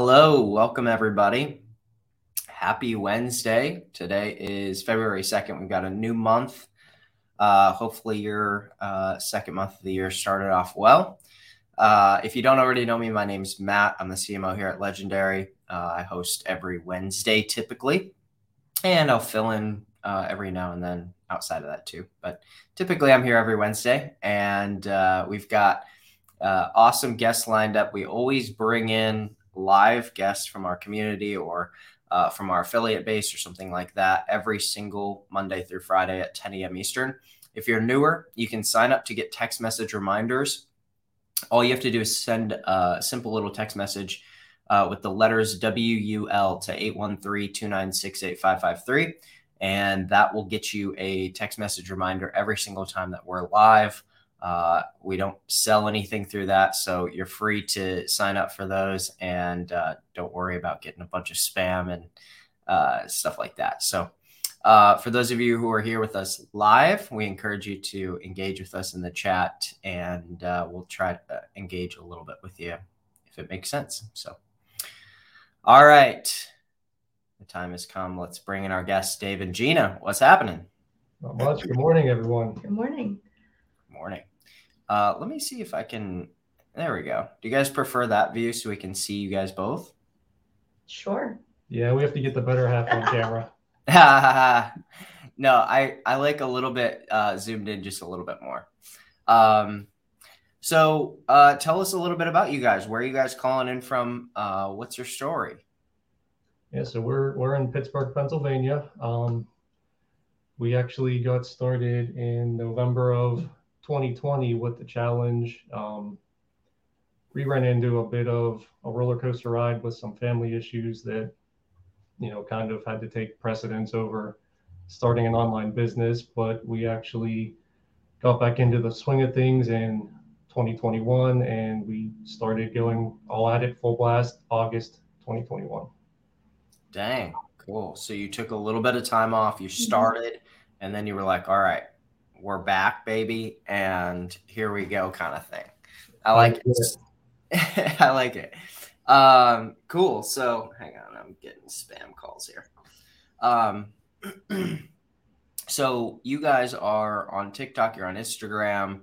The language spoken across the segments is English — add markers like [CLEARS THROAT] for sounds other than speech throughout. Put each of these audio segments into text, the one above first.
Hello, welcome everybody. Happy Wednesday. Today is February 2nd. We've got a new month. Uh, hopefully, your uh, second month of the year started off well. Uh, if you don't already know me, my name's Matt. I'm the CMO here at Legendary. Uh, I host every Wednesday typically, and I'll fill in uh, every now and then outside of that too. But typically, I'm here every Wednesday, and uh, we've got awesome guests lined up. We always bring in live guests from our community or uh, from our affiliate base or something like that every single Monday through Friday at 10 a.m. Eastern. If you're newer, you can sign up to get text message reminders. All you have to do is send a simple little text message uh, with the letters WUL to 813 296 8553. And that will get you a text message reminder every single time that we're live. Uh, we don't sell anything through that, so you're free to sign up for those, and uh, don't worry about getting a bunch of spam and uh, stuff like that. So, uh, for those of you who are here with us live, we encourage you to engage with us in the chat, and uh, we'll try to engage a little bit with you if it makes sense. So, all right, the time has come. Let's bring in our guests, Dave and Gina. What's happening? Not much. Good morning, everyone. Good morning. Good morning. Uh, let me see if I can. There we go. Do you guys prefer that view so we can see you guys both? Sure. Yeah, we have to get the better half on camera. [LAUGHS] [LAUGHS] no, I I like a little bit uh, zoomed in, just a little bit more. Um, so uh, tell us a little bit about you guys. Where are you guys calling in from? Uh, what's your story? Yeah, so we're we're in Pittsburgh, Pennsylvania. Um, we actually got started in November of 2020 with the challenge. Um, we ran into a bit of a roller coaster ride with some family issues that, you know, kind of had to take precedence over starting an online business. But we actually got back into the swing of things in 2021 and we started going all at it full blast August 2021. Dang, cool. So you took a little bit of time off, you started, and then you were like, all right, we're back, baby, and here we go, kind of thing. I like it. [LAUGHS] I like it. Um, cool. So hang on, I'm getting spam calls here. Um, [CLEARS THROAT] so you guys are on TikTok, you're on Instagram.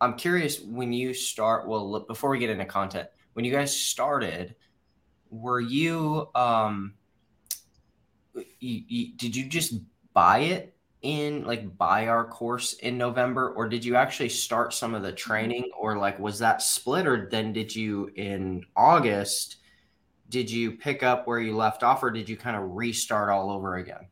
I'm curious when you start. Well, look, before we get into content, when you guys started, were you um, you, you, did you just buy it in like buy our course in November or did you actually start some of the training or like was that split or then did you in August did you pick up where you left off or did you kind of restart all over again?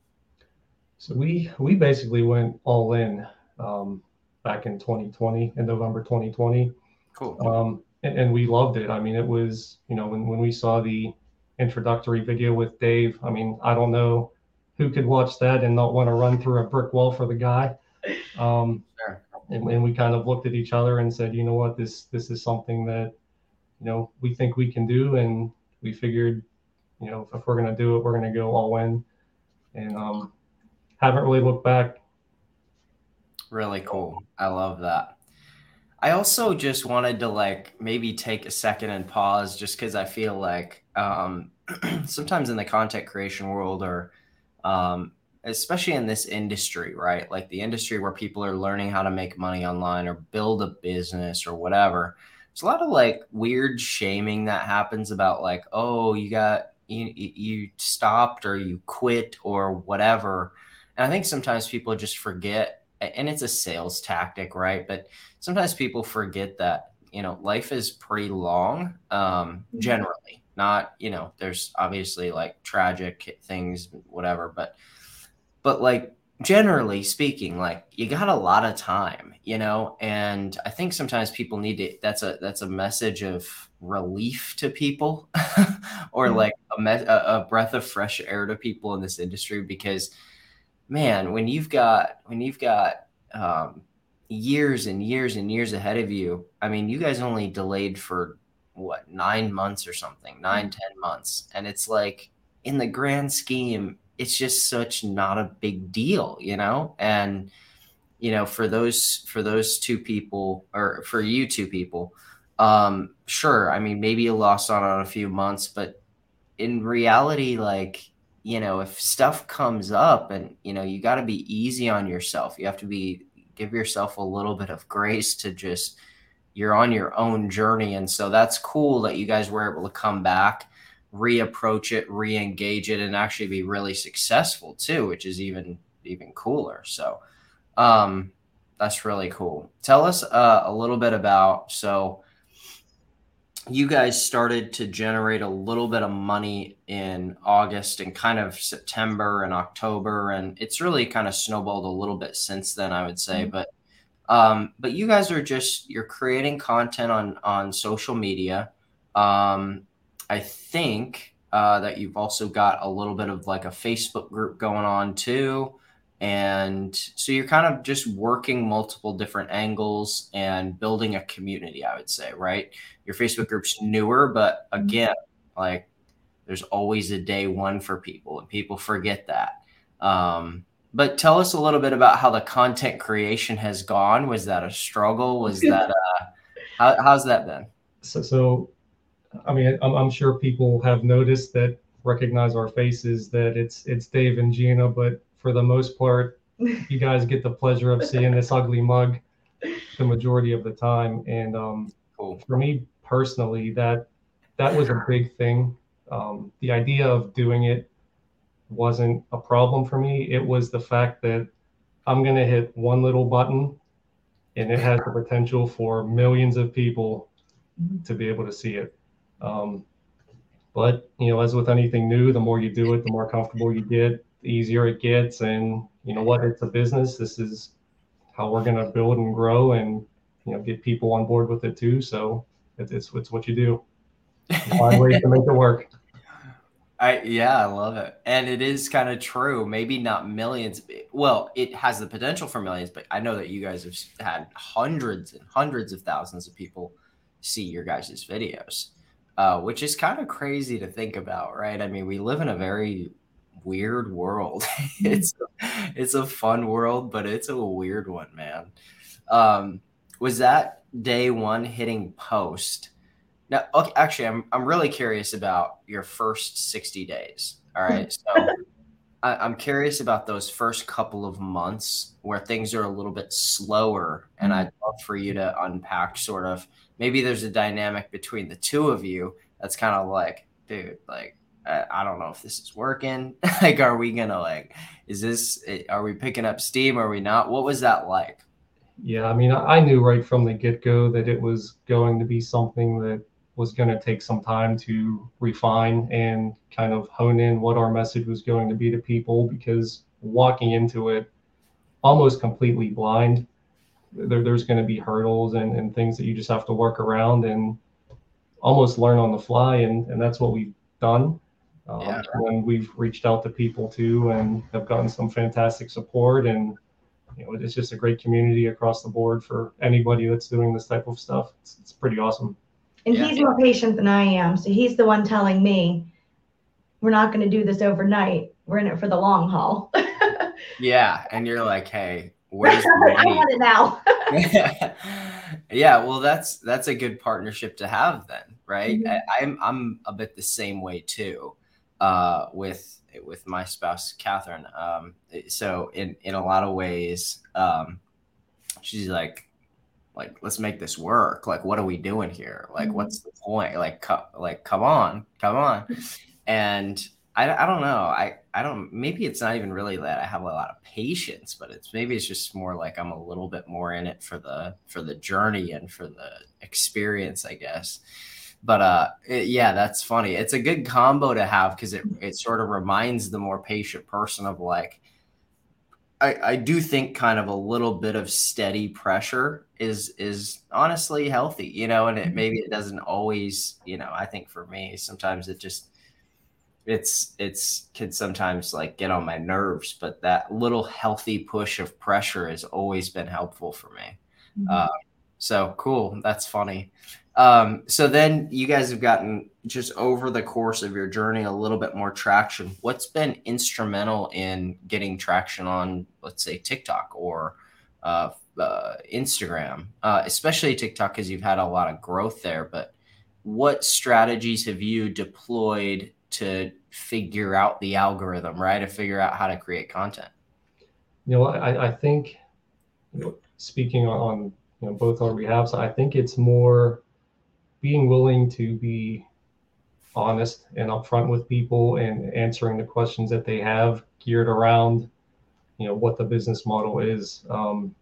So we we basically went all in um, back in 2020 in November 2020. Cool. Um, and, and we loved it. I mean, it was you know when when we saw the introductory video with Dave. I mean, I don't know who could watch that and not want to run through a brick wall for the guy. Um, sure. and, and, we kind of looked at each other and said, you know what, this this is something that you know we think we can do, and we figured, you know, if, if we're gonna do it, we're gonna go all in, and um, haven't really looked back. Really cool. I love that. I also just wanted to like maybe take a second and pause just because I feel like um, [CLEARS THROAT] sometimes in the content creation world or um, especially in this industry, right? Like the industry where people are learning how to make money online or build a business or whatever. There's a lot of like weird shaming that happens about like, oh, you got you you stopped or you quit or whatever. And I think sometimes people just forget and it's a sales tactic, right? But sometimes people forget that, you know, life is pretty long um mm-hmm. generally not you know there's obviously like tragic things whatever but but like generally speaking like you got a lot of time you know and i think sometimes people need to that's a that's a message of relief to people [LAUGHS] or mm-hmm. like a, me- a breath of fresh air to people in this industry because man when you've got when you've got um, years and years and years ahead of you i mean you guys only delayed for what nine months or something, nine ten months, and it's like in the grand scheme, it's just such not a big deal, you know. And you know, for those for those two people, or for you two people, um, sure. I mean, maybe you lost on on a few months, but in reality, like, you know, if stuff comes up and, you know, you got to be easy on yourself. You have to be, give yourself a little bit of grace to just, you're on your own journey. And so that's cool that you guys were able to come back, reapproach it, re-engage it, and actually be really successful too, which is even, even cooler. So, um, that's really cool. Tell us uh, a little bit about, so, you guys started to generate a little bit of money in August and kind of September and October, and it's really kind of snowballed a little bit since then, I would say. Mm-hmm. But um, but you guys are just you're creating content on on social media. Um, I think uh, that you've also got a little bit of like a Facebook group going on too. And so you're kind of just working multiple different angles and building a community, I would say, right? Your Facebook group's newer, but mm-hmm. again, like there's always a day one for people, and people forget that. Um, but tell us a little bit about how the content creation has gone. Was that a struggle? Was that uh, how, how's that been? So, so I mean, I'm, I'm sure people have noticed that recognize our faces that it's it's Dave and Gina, but for the most part, [LAUGHS] you guys get the pleasure of seeing this ugly mug the majority of the time. And um, cool. for me personally, that that was a big thing. Um, the idea of doing it wasn't a problem for me. It was the fact that I'm going to hit one little button and it has the potential for millions of people to be able to see it. Um, but, you know, as with anything new, the more you do it, the more comfortable you get the easier it gets. And you know what? It's a business. This is how we're going to build and grow and you know get people on board with it too. So it's it's, it's what you do. Find ways to make it work. [LAUGHS] I yeah, I love it. And it is kind of true. Maybe not millions. Well, it has the potential for millions, but I know that you guys have had hundreds and hundreds of thousands of people see your guys' videos. Uh, which is kind of crazy to think about, right? I mean, we live in a very weird world. [LAUGHS] Mm-hmm. it's it's a fun world, but it's a weird one, man. Um, was that day one hitting post? Now, okay, actually, I'm I'm really curious about your first 60 days. All right, so I, am curious about those first couple of months where things are a little bit slower, and mm-hmm. I'd love for you to unpack sort of maybe there's a dynamic between the two of you that's kind of like, dude, like I don't know if this is working. [LAUGHS] like, are we gonna like, is this, are we picking up steam? Are we not? What was that like? Yeah, I mean, I knew right from the get go that it was going to be something that was going to take some time to refine and kind of hone in what our message was going to be to people because walking into it almost completely blind, there, there's going to be hurdles and, and things that you just have to work around and almost learn on the fly. And, and that's what we've done. Um, yeah. And we've reached out to people too and have gotten some fantastic support. And you know, it's just a great community across the board for anybody that's doing this type of stuff. It's, it's pretty awesome. And yeah. he's more patient than I am. So he's the one telling me, we're not going to do this overnight. We're in it for the long haul. [LAUGHS] yeah. And you're like, hey, where's the [LAUGHS] I want it now. [LAUGHS] yeah. Well, that's, that's a good partnership to have then. Right. Mm-hmm. I, I'm, I'm a bit the same way too uh, with with my spouse Catherine. Um, so in in a lot of ways, um, she's like, like let's make this work. Like, what are we doing here? Like, mm-hmm. what's the point? Like, co- like come on, come on. [LAUGHS] And I, I don't know. I I don't. Maybe it's not even really that I have a lot of patience, but it's maybe it's just more like I'm a little bit more in it for the for the journey and for the experience, I guess but uh it, yeah that's funny it's a good combo to have because it, it sort of reminds the more patient person of like I, I do think kind of a little bit of steady pressure is is honestly healthy you know and it mm-hmm. maybe it doesn't always you know i think for me sometimes it just it's it's can sometimes like get on my nerves but that little healthy push of pressure has always been helpful for me mm-hmm. uh, so cool that's funny um, so then you guys have gotten just over the course of your journey a little bit more traction. What's been instrumental in getting traction on, let's say, TikTok or uh, uh, Instagram, uh, especially TikTok, because you've had a lot of growth there. But what strategies have you deployed to figure out the algorithm, right? To figure out how to create content. You know, I, I think speaking on you know both our behalves, I think it's more being willing to be honest and upfront with people and answering the questions that they have geared around you know what the business model is um,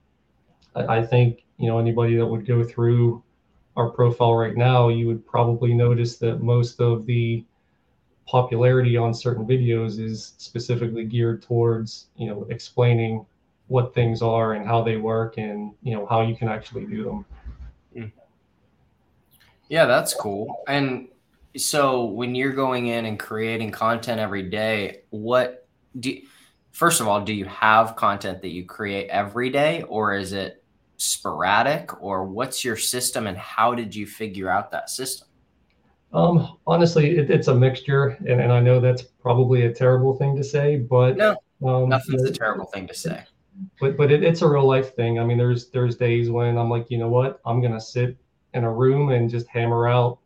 I, I, think you know anybody that would go through our profile right now you would probably notice that most of the popularity on certain videos is specifically geared towards you know explaining what things are and how they work and you know how you can actually do them. Yeah that's cool and so when you're going in and creating content every day, what do you, first of all, do you have content that you create every day or is it sporadic or what's your system and how did you figure out that system? Um, honestly, it, it's a mixture, and, and I know that's probably a terrible thing to say, but no, um, nothing's a terrible thing to say. But but it, it's a real life thing. I mean, there's there's days when I'm like, you know what, I'm gonna sit in a room and just hammer out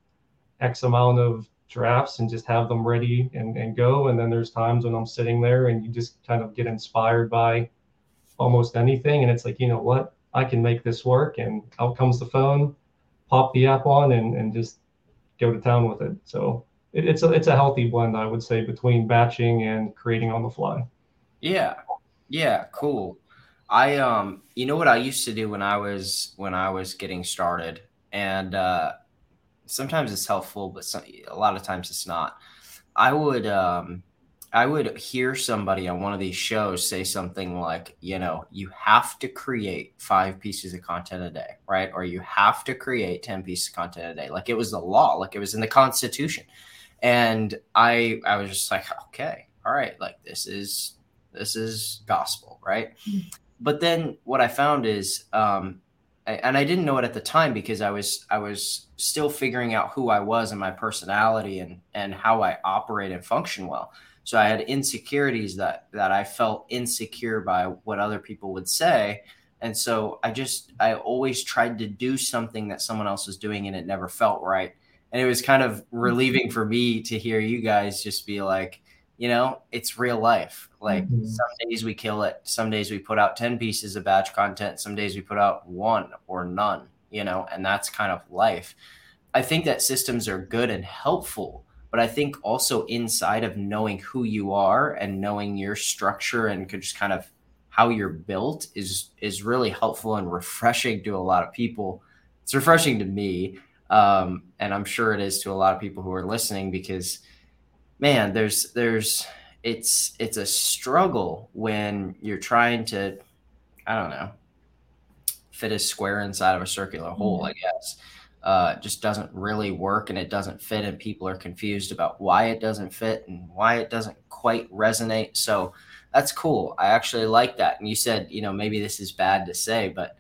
X amount of drafts and just have them ready and, and go. And then there's times when I'm sitting there and you just kind of get inspired by almost anything. And it's like, you know what? I can make this work. And out comes the phone, pop the app on and, and just go to town with it. So it, it's a it's a healthy blend, I would say, between batching and creating on the fly. Yeah. Yeah, cool. I um you know what I used to do when I was when I was getting started and uh sometimes it's helpful, but some, a lot of times it's not. I would um, I would hear somebody on one of these shows say something like, you know, you have to create five pieces of content a day, right? Or you have to create 10 pieces of content a day. Like it was the law, like it was in the constitution. And I I was just like, okay, all right, like this is this is gospel, right? Mm-hmm. But then what I found is um, and I didn't know it at the time because I was I was still figuring out who I was and my personality and and how I operate and function well. So I had insecurities that that I felt insecure by what other people would say. And so I just I always tried to do something that someone else was doing and it never felt right. And it was kind of mm-hmm. relieving for me to hear you guys just be like, you know, it's real life. Like mm-hmm. some days we kill it, some days we put out 10 pieces of batch content, some days we put out one or none, you know, and that's kind of life. I think that systems are good and helpful, but I think also inside of knowing who you are and knowing your structure and just kind of how you're built is is really helpful and refreshing to a lot of people. It's refreshing to me, um, and I'm sure it is to a lot of people who are listening because man, there's there's it's it's a struggle when you're trying to I don't know fit a square inside of a circular hole. I guess uh, just doesn't really work and it doesn't fit, and people are confused about why it doesn't fit and why it doesn't quite resonate. So that's cool. I actually like that. And you said, you know, maybe this is bad to say, but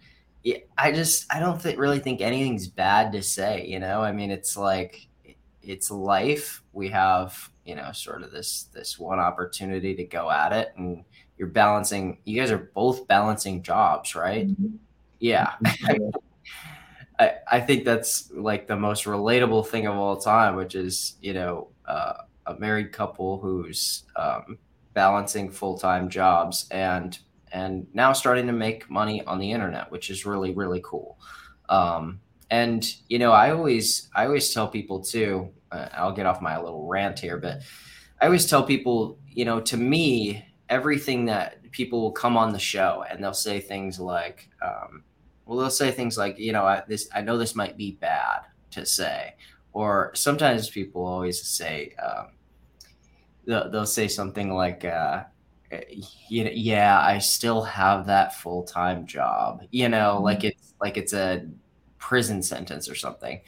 I just I don't th- really think anything's bad to say. You know, I mean, it's like it's life. We have you know sort of this this one opportunity to go at it and you're balancing you guys are both balancing jobs right? Mm-hmm. yeah. [LAUGHS] I, I think that's like the most relatable thing of all time which is you know uh, a married couple who's um, balancing full-time jobs and and now starting to make money on the internet which is really really cool. Um, and you know i always i always tell people too I'll get off my little rant here, but I always tell people, you know, to me, everything that people will come on the show and they'll say things like, um, well, they'll say things like, you know, I, this, I know this might be bad to say, or sometimes people always say, um, they'll, they'll say something like, uh, yeah, I still have that full time job, you know, mm-hmm. like it's like it's a prison sentence or something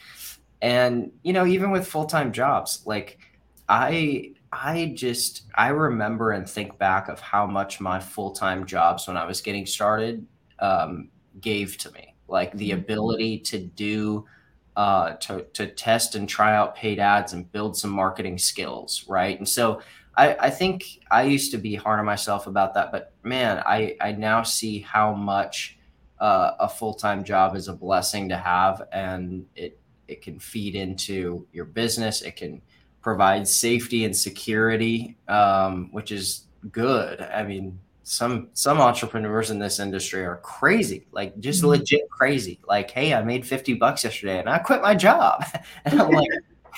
and you know even with full-time jobs like i i just i remember and think back of how much my full-time jobs when i was getting started um, gave to me like the mm-hmm. ability to do uh, to, to test and try out paid ads and build some marketing skills right and so I, I think i used to be hard on myself about that but man i i now see how much uh, a full-time job is a blessing to have and it it can feed into your business it can provide safety and security, um, which is good. I mean, some some entrepreneurs in this industry are crazy, like just mm-hmm. legit crazy. Like, hey, I made 50 bucks yesterday and I quit my job. [LAUGHS] And I'm like,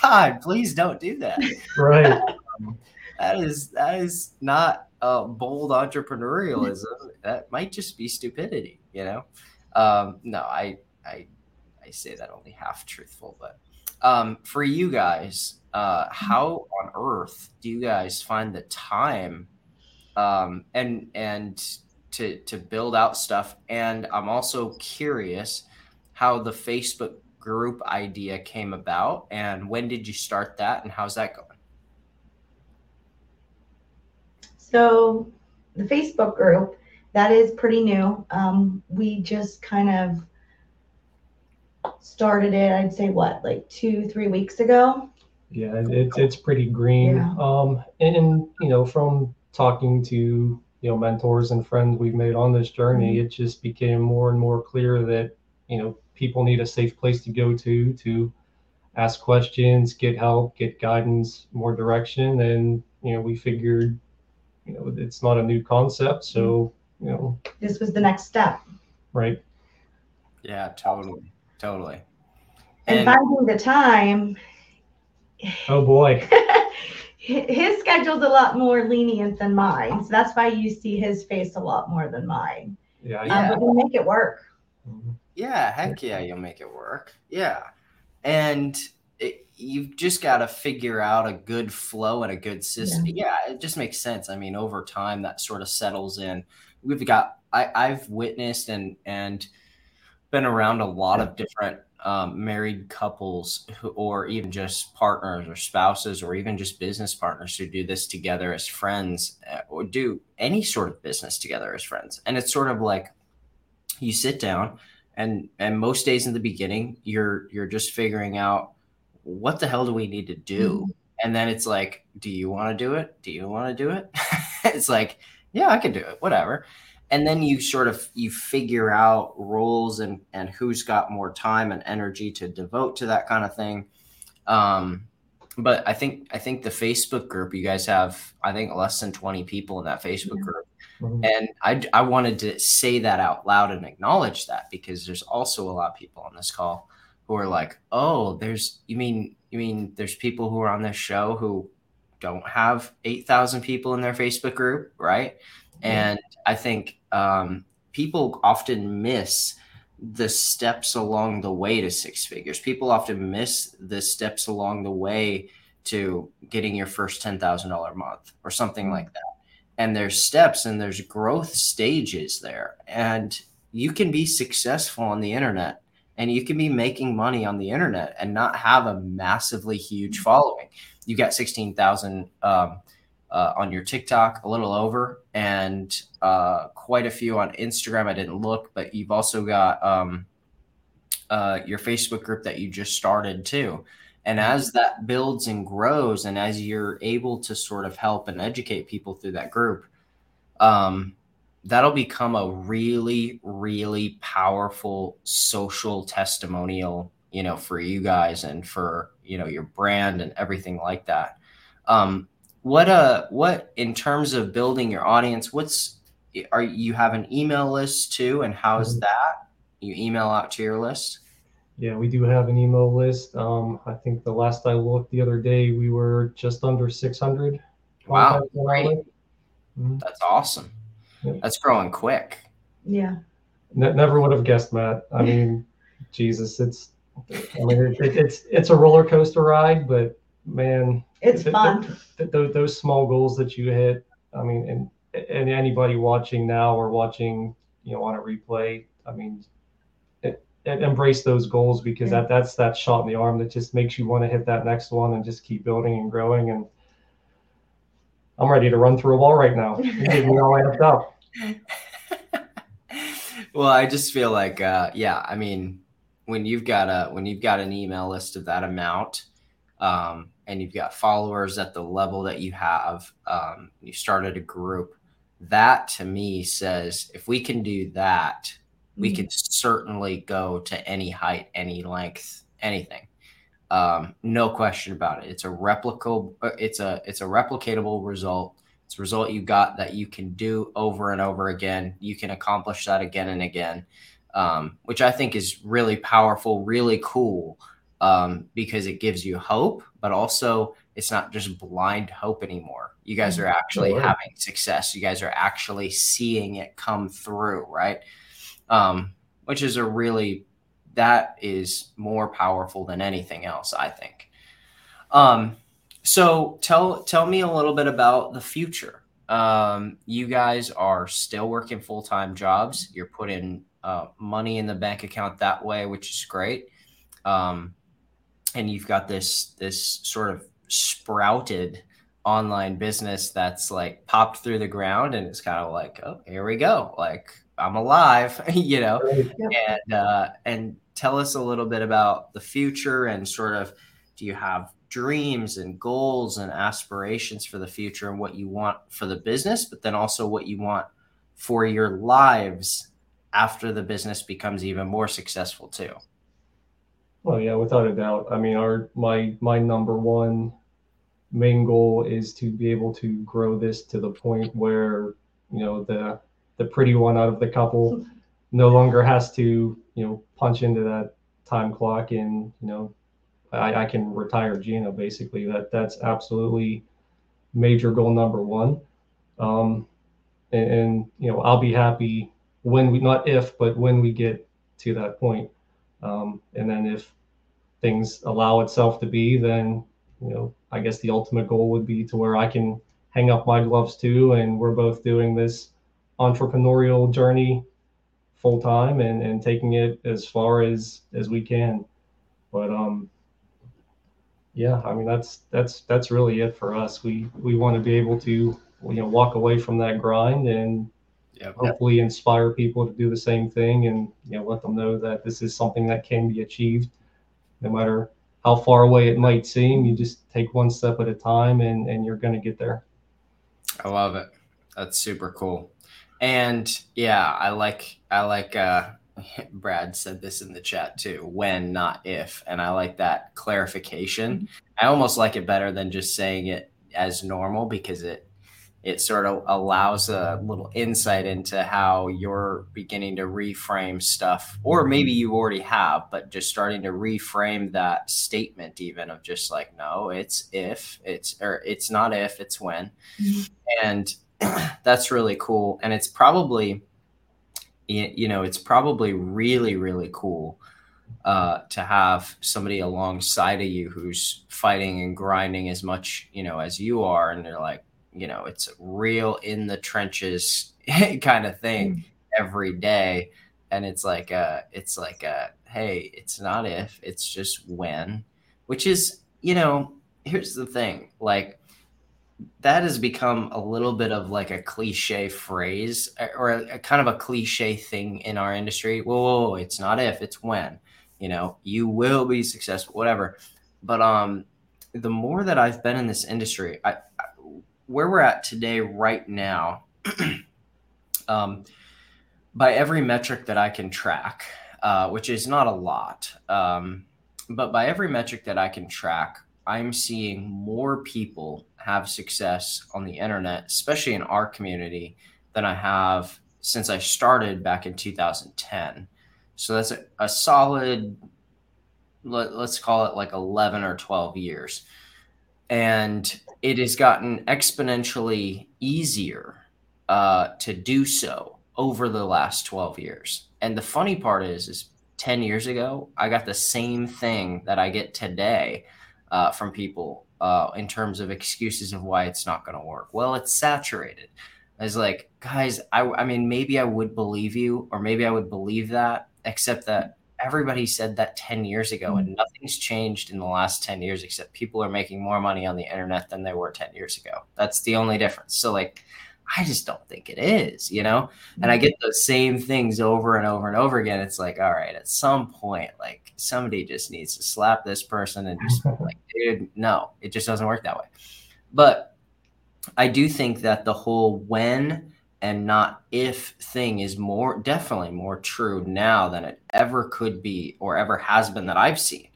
God, please don't do that. Right. [LAUGHS] Um, that is that is not uh, bold entrepreneurialism. that might just be stupidity, you know. Um, no, I I I say that only half truthful, but um, for you guys, uh, how on earth do you guys find the time um, and and to to build out stuff? And I'm also curious how the Facebook group idea came about, and when did you start that, and how's that going? So the Facebook group, that is pretty new. Um, we just kind of started it, I'd say what, like two, three weeks ago. Yeah, it's it's pretty green. Yeah. Um, and, and you know, from talking to you know mentors and friends we've made on this journey, mm-hmm. it just became more and more clear that you know people need a safe place to go to to ask questions, get help, get guidance, more direction, and you know we figured you know it's not a new concept so you know this was the next step right yeah totally totally and, and finding the time oh boy [LAUGHS] his schedule's a lot more lenient than mine so that's why you see his face a lot more than mine yeah, yeah. Um, but we make it work mm-hmm. yeah heck yeah you'll make it work yeah and you've just got to figure out a good flow and a good system. Yeah. yeah. it just makes sense. I mean, over time that sort of settles in. We've got I, I've witnessed and and been around a lot of different um, married couples who, or even just partners or spouses or even just business partners who do this together as friends uh, or do any sort of business together as friends. And it's sort of like you sit down and and most days in the beginning you're you're just figuring out what the hell do we need to do? Mm-hmm. And then it's like, do you want to do it? Do you want to do it? [LAUGHS] it's like, yeah, I can do it, whatever. And then you sort of you figure out roles and and who's got more time and energy to devote to that kind of thing. Um, but I think I think the Facebook group you guys have I think less than 20 people in that Facebook yeah. group. Mm-hmm. And I, I wanted to say that out loud and acknowledge that because there's also a lot of people on this call who are like, "Oh, there's you mean you mean there's people who are on this show who don't have 8,000 people in their Facebook group, right?" And I think um, people often miss the steps along the way to six figures. People often miss the steps along the way to getting your first $10,000 month or something mm-hmm. like that. And there's steps and there's growth stages there. And you can be successful on the internet and you can be making money on the internet and not have a massively huge mm-hmm. following. You got 16,000 um, uh, on your TikTok, a little over, and uh, quite a few on Instagram. I didn't look, but you've also got um, uh, your Facebook group that you just started too. And mm-hmm. as that builds and grows, and as you're able to sort of help and educate people through that group, um, that'll become a really really powerful social testimonial you know for you guys and for you know your brand and everything like that um what uh what in terms of building your audience what's are you have an email list too and how's mm-hmm. that you email out to your list yeah we do have an email list um i think the last i looked the other day we were just under 600 wow great. Mm-hmm. that's awesome that's growing quick. Yeah. Ne- never would have guessed, Matt. I [LAUGHS] mean, Jesus, it's I mean, it, it's it's a roller coaster ride, but man, it's fun. those, those small goals that you hit. I mean, and and anybody watching now or watching, you know, on a replay, I mean, it, it, embrace those goals because yeah. that that's that shot in the arm that just makes you want to hit that next one and just keep building and growing and I'm ready to run through a wall right now. You me all amped up. [LAUGHS] well, I just feel like, uh, yeah, I mean, when you've got a when you've got an email list of that amount, um, and you've got followers at the level that you have, um, you started a group. That to me says if we can do that, mm-hmm. we can certainly go to any height, any length, anything. Um, no question about it. It's a replicable. Uh, it's a it's a replicatable result. It's a result you got that you can do over and over again. You can accomplish that again and again, um, which I think is really powerful, really cool, um, because it gives you hope, but also it's not just blind hope anymore. You guys are mm-hmm. actually having success. You guys are actually seeing it come through, right? Um, which is a really that is more powerful than anything else, I think. Um, so tell tell me a little bit about the future. Um, you guys are still working full time jobs. You're putting uh, money in the bank account that way, which is great. Um, and you've got this this sort of sprouted online business that's like popped through the ground, and it's kind of like, oh, here we go. Like I'm alive, [LAUGHS] you know, and uh, and tell us a little bit about the future and sort of do you have dreams and goals and aspirations for the future and what you want for the business, but then also what you want for your lives after the business becomes even more successful too. Well, yeah, without a doubt. I mean, our my my number one main goal is to be able to grow this to the point where you know the the pretty one out of the couple [LAUGHS] no longer has to you know punch into that time clock and you know I, I can retire Gina basically. That that's absolutely major goal number one. Um, and, and, you know I'll be happy when we not if but when we get to that point um, and then if things allow itself to be then you know I guess the ultimate goal would be to where I can hang up my gloves too and we're both doing this entrepreneurial journey full time and, and taking it as far as as we can. But um yeah, I mean that's that's that's really it for us. We we want to be able to you know walk away from that grind and yep. hopefully inspire people to do the same thing and you know let them know that this is something that can be achieved no matter how far away it might seem you just take one step at a time and and you're going to get there i love it that's super cool and yeah, I like I like uh [LAUGHS] Brad said this in the chat too. When, not if. And I like that clarification. Mm-hmm. I almost like it better than just saying it as normal because it it sort of allows a little insight into how you're beginning to reframe stuff or maybe you already have but just starting to reframe that statement even of just like no it's if it's or it's not if it's when mm-hmm. and [CLEARS THROAT] that's really cool. And it's probably, you know, it's probably really, really cool uh, to have somebody alongside of you who's fighting and grinding as much, you know, as you are. And they're like, you know, it's real in the trenches [LAUGHS] kind of thing mm. every day. And it's like, a, it's like, a, hey, it's not if, it's just when, which is, you know, here's the thing like, that has become a little bit of like a cliche phrase uh, or a, a kind of a cliche thing in our industry. Whoa, whoa, whoa, it's not if, it's when. You know, you will be successful, whatever. But um, the more that I've been in this industry, I where we're at today, right now, [CLEARS THROAT] um, by every metric that I can track, uh, which is not a lot, um, but by every metric that I can track, I'm seeing more people have success on the internet, especially in our community, than I have since I started back in 2010. So that's a, a solid, let, us call it like 11 or 12 years. And it has gotten exponentially easier uh, to do so over the last 12 years. And the funny part is, is 10 years ago, I got the same thing that I get today uh, from people uh, in terms of excuses of why it's not going to work. Well, it's saturated. I was like, guys, I, I mean, maybe I would believe you, or maybe I would believe that, except that everybody said that 10 years ago, and mm-hmm. nothing's changed in the last 10 years, except people are making more money on the internet than they were 10 years ago. That's the only difference. So, like, I just don't think it is, you know? And I mm-hmm. get those same things over and over and over again. It's like, all right, at some point, like somebody just needs to slap this person and just [LAUGHS] like, dude, no, it just doesn't work that way. But I do think that the whole when and not if thing is more definitely more true now than it ever could be or ever has been that I've seen.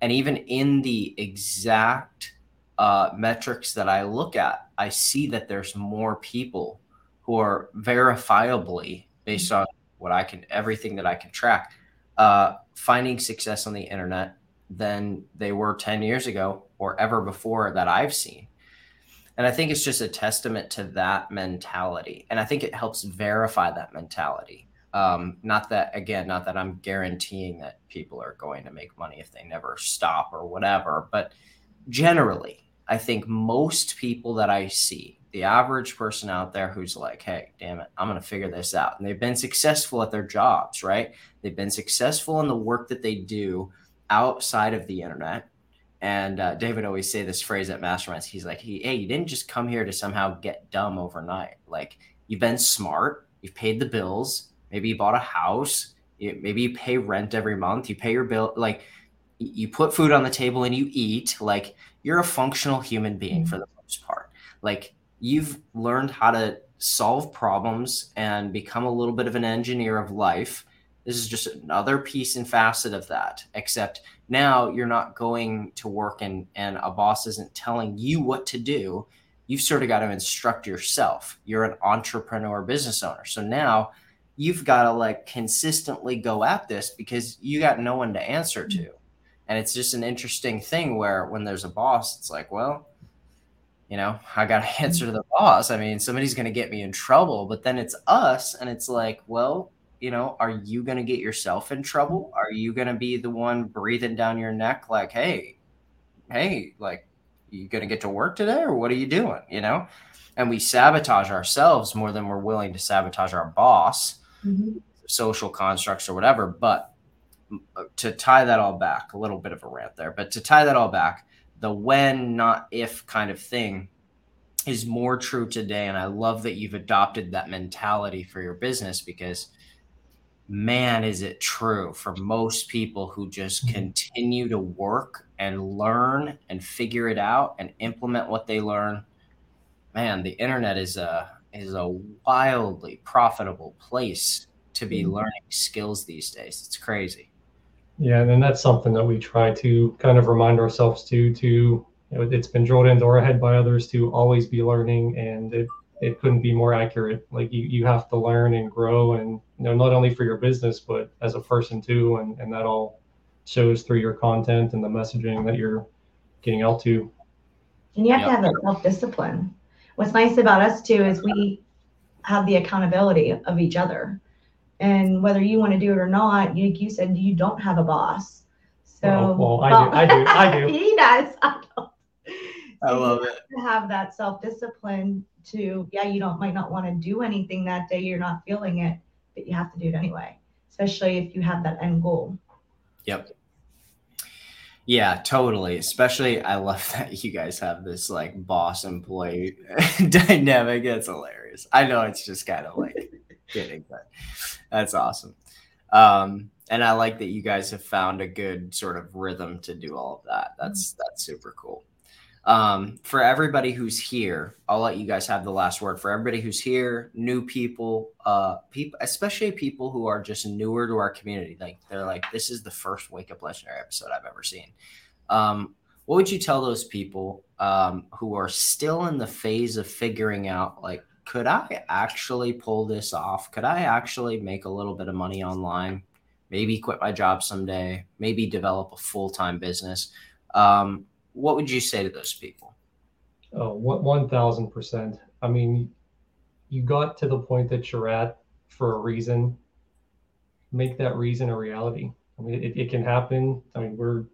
And even in the exact uh, metrics that I look at, I see that there's more people who are verifiably based on what I can, everything that I can track, uh, finding success on the internet than they were 10 years ago or ever before that I've seen. And I think it's just a testament to that mentality. And I think it helps verify that mentality. Um, not that, again, not that I'm guaranteeing that people are going to make money if they never stop or whatever, but generally, I think most people that I see, the average person out there who's like, hey, damn it, I'm going to figure this out. And they've been successful at their jobs, right? They've been successful in the work that they do outside of the internet and uh, David always say this phrase at masterminds. He's like, "Hey, you didn't just come here to somehow get dumb overnight. Like you've been smart. You've paid the bills. Maybe you bought a house. You, maybe you pay rent every month. You pay your bill. Like you put food on the table and you eat. Like you're a functional human being for the most part. Like you've learned how to solve problems and become a little bit of an engineer of life." This is just another piece and facet of that, except now you're not going to work and, and a boss isn't telling you what to do. You've sort of got to instruct yourself. You're an entrepreneur business owner. So now you've got to like consistently go at this because you got no one to answer to. Mm-hmm. And it's just an interesting thing where when there's a boss, it's like, well, you know, I got to [LAUGHS] answer to the boss. I mean, somebody's going to get me in trouble, but then it's us. And it's like, well, you know, are you going to get yourself in trouble? Are you going to be the one breathing down your neck like, hey, hey, like, you going to get to work today or what are you doing? You know? And we sabotage ourselves more than we're willing to sabotage our boss, mm-hmm. social constructs or whatever. But uh, to tie that all back, a little bit of a rant there, but to tie that all back, the when, not if kind of thing is more true today. And I love that you've adopted that mentality for your business because – man, is it true for most people who just mm-hmm. continue to work and learn and figure it out and implement what they learn. Man, the internet is a is a wildly profitable place to be mm-hmm. learning skills these days. It's crazy. Yeah, and that's something that we try to kind of remind ourselves to. To you know, it's been drilled into our head by others to always be learning, and it it couldn't be more accurate. Like you, you have to learn and grow, and you know, not only for your business, but as a person too, and and that all shows through your content and the messaging that you're getting out to. And you have yep. to have that self discipline. What's nice about us too is we have the accountability of each other, and whether you want to do it or not, you you said you don't have a boss. So well, well I do, I do, I do. [LAUGHS] he does. I, I love it. To have that self discipline to yeah you don't might not want to do anything that day you're not feeling it but you have to do it anyway especially if you have that end goal. Yep. Yeah totally especially i love [LAUGHS] that you guys have this like boss employee [LAUGHS] dynamic it's hilarious i know it's just kind of like [LAUGHS] kidding but that's awesome. Um and i like that you guys have found a good sort of rhythm to do all of that that's that's super cool um, for everybody who's here, I'll let you guys have the last word. For everybody who's here, new people, uh, people, especially people who are just newer to our community, like they're like, this is the first Wake Up Legendary episode I've ever seen. Um, what would you tell those people um, who are still in the phase of figuring out, like, could I actually pull this off? Could I actually make a little bit of money online? Maybe quit my job someday. Maybe develop a full time business. Um, what would you say to those people? Oh, one thousand percent. I mean, you got to the point that you're at for a reason. Make that reason a reality. I mean, it, it can happen. I mean, we're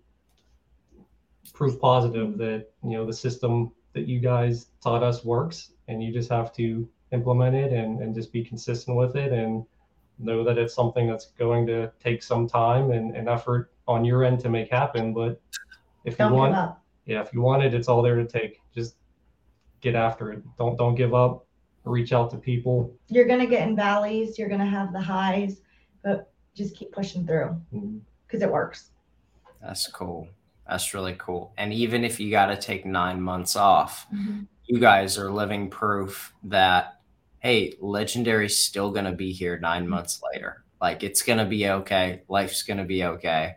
proof positive that you know the system that you guys taught us works, and you just have to implement it and and just be consistent with it and know that it's something that's going to take some time and, and effort on your end to make happen. But if Don't you want, yeah, if you want it, it's all there to take. Just get after it. Don't don't give up. Reach out to people. You're gonna get in valleys. You're gonna have the highs, but just keep pushing through because mm-hmm. it works. That's cool. That's really cool. And even if you got to take nine months off, mm-hmm. you guys are living proof that hey, legendary's still gonna be here 9 mm-hmm. months later. Like it's gonna be okay. Life's gonna be okay.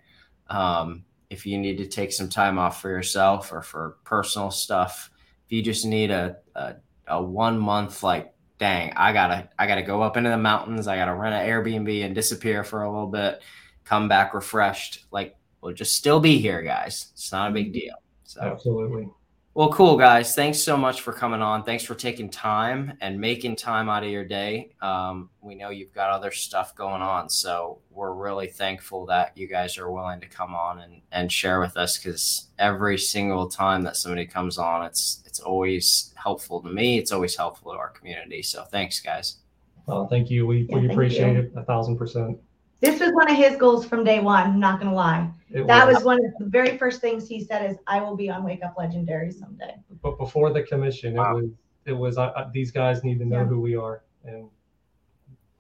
Um, if you need to take some time off for yourself or for personal stuff, if you just need a, a, a one month, like, dang, I gotta, I gotta go up into the mountains. I gotta rent an Airbnb and disappear for a little bit, come back refreshed. Like, we'll just still be here, guys. It's not a big mm-hmm. deal. So Absolutely. Well, cool, guys. Thanks so much for coming on. Thanks for taking time and making time out of your day. Um, we know you've got other stuff going on, so we're really thankful that you guys are willing to come on and, and share with us. Because every single time that somebody comes on, it's it's always helpful to me. It's always helpful to our community. So thanks, guys. Well, thank you. We, Yeah, we appreciate you. it a thousand percent. This was one of his goals from day one. I'm not gonna lie. It That was one of the very first things he said is, "I will be on Wake Up Legendary someday." but before the commission, Wow. it was it was uh, uh, these guys need to know Yeah. who we are, and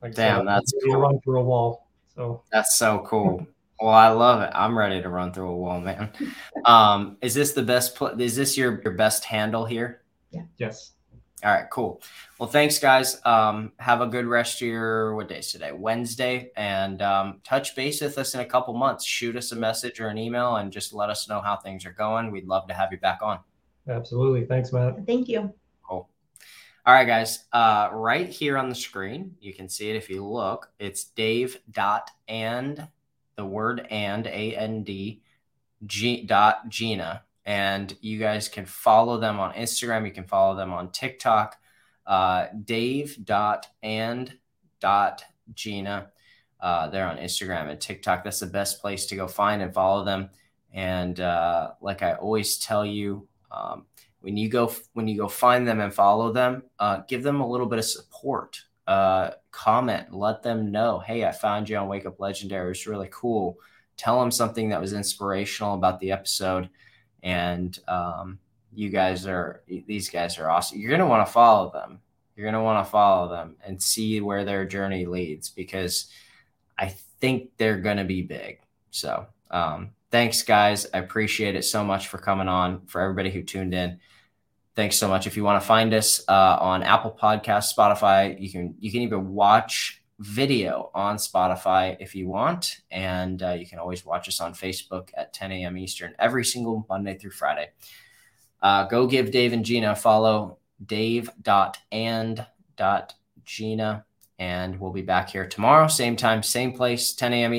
like I Damn, said, that's we cool. run through a wall. So That's so cool. Well, I love it. I'm ready to run through a wall, man. [LAUGHS] Um, is this the best? Pl- is this your your best handle here? yes, All right, cool. Well, thanks, guys. Um, have a good rest of your what day is today? Wednesday, and um, touch base with us in a couple months. Shoot us a message or an email, and just let us know how things are going. We'd love to have you back on. absolutely. Thanks, Matt. Thank you. Cool. All right, guys. Uh, right here on the screen, you can see it if you look. It's Dave dot and the word and a n d g dot Gina, and you guys can follow them on Instagram. You can follow them on TikTok. Uh, Dave dot and dot Gina. Uh, they're on Instagram and TikTok. That's the best place to go find and follow them. And uh, like I always tell you, um, when you go when you go find them and follow them, uh, give them a little bit of support. Uh, comment, let them know, hey, I found you on Wake Up Legendary. It was really cool. Tell them something that was inspirational about the episode, and um, you guys are these guys are awesome. You're gonna want to follow them. You're gonna want to follow them and see where their journey leads because I think they're gonna be big. So um, thanks, guys. I appreciate it so much for coming on. For everybody who tuned in, thanks so much. If you want to find us uh, on Apple Podcasts, Spotify, you can you can even watch video on Spotify if you want, and uh, you can always watch us on Facebook at 10 a.m. Eastern every single Monday through Friday. Uh, go give Dave and Gina a follow. Dave dot and dot Gina, and we'll be back here tomorrow, same time, same place, 10 a.m.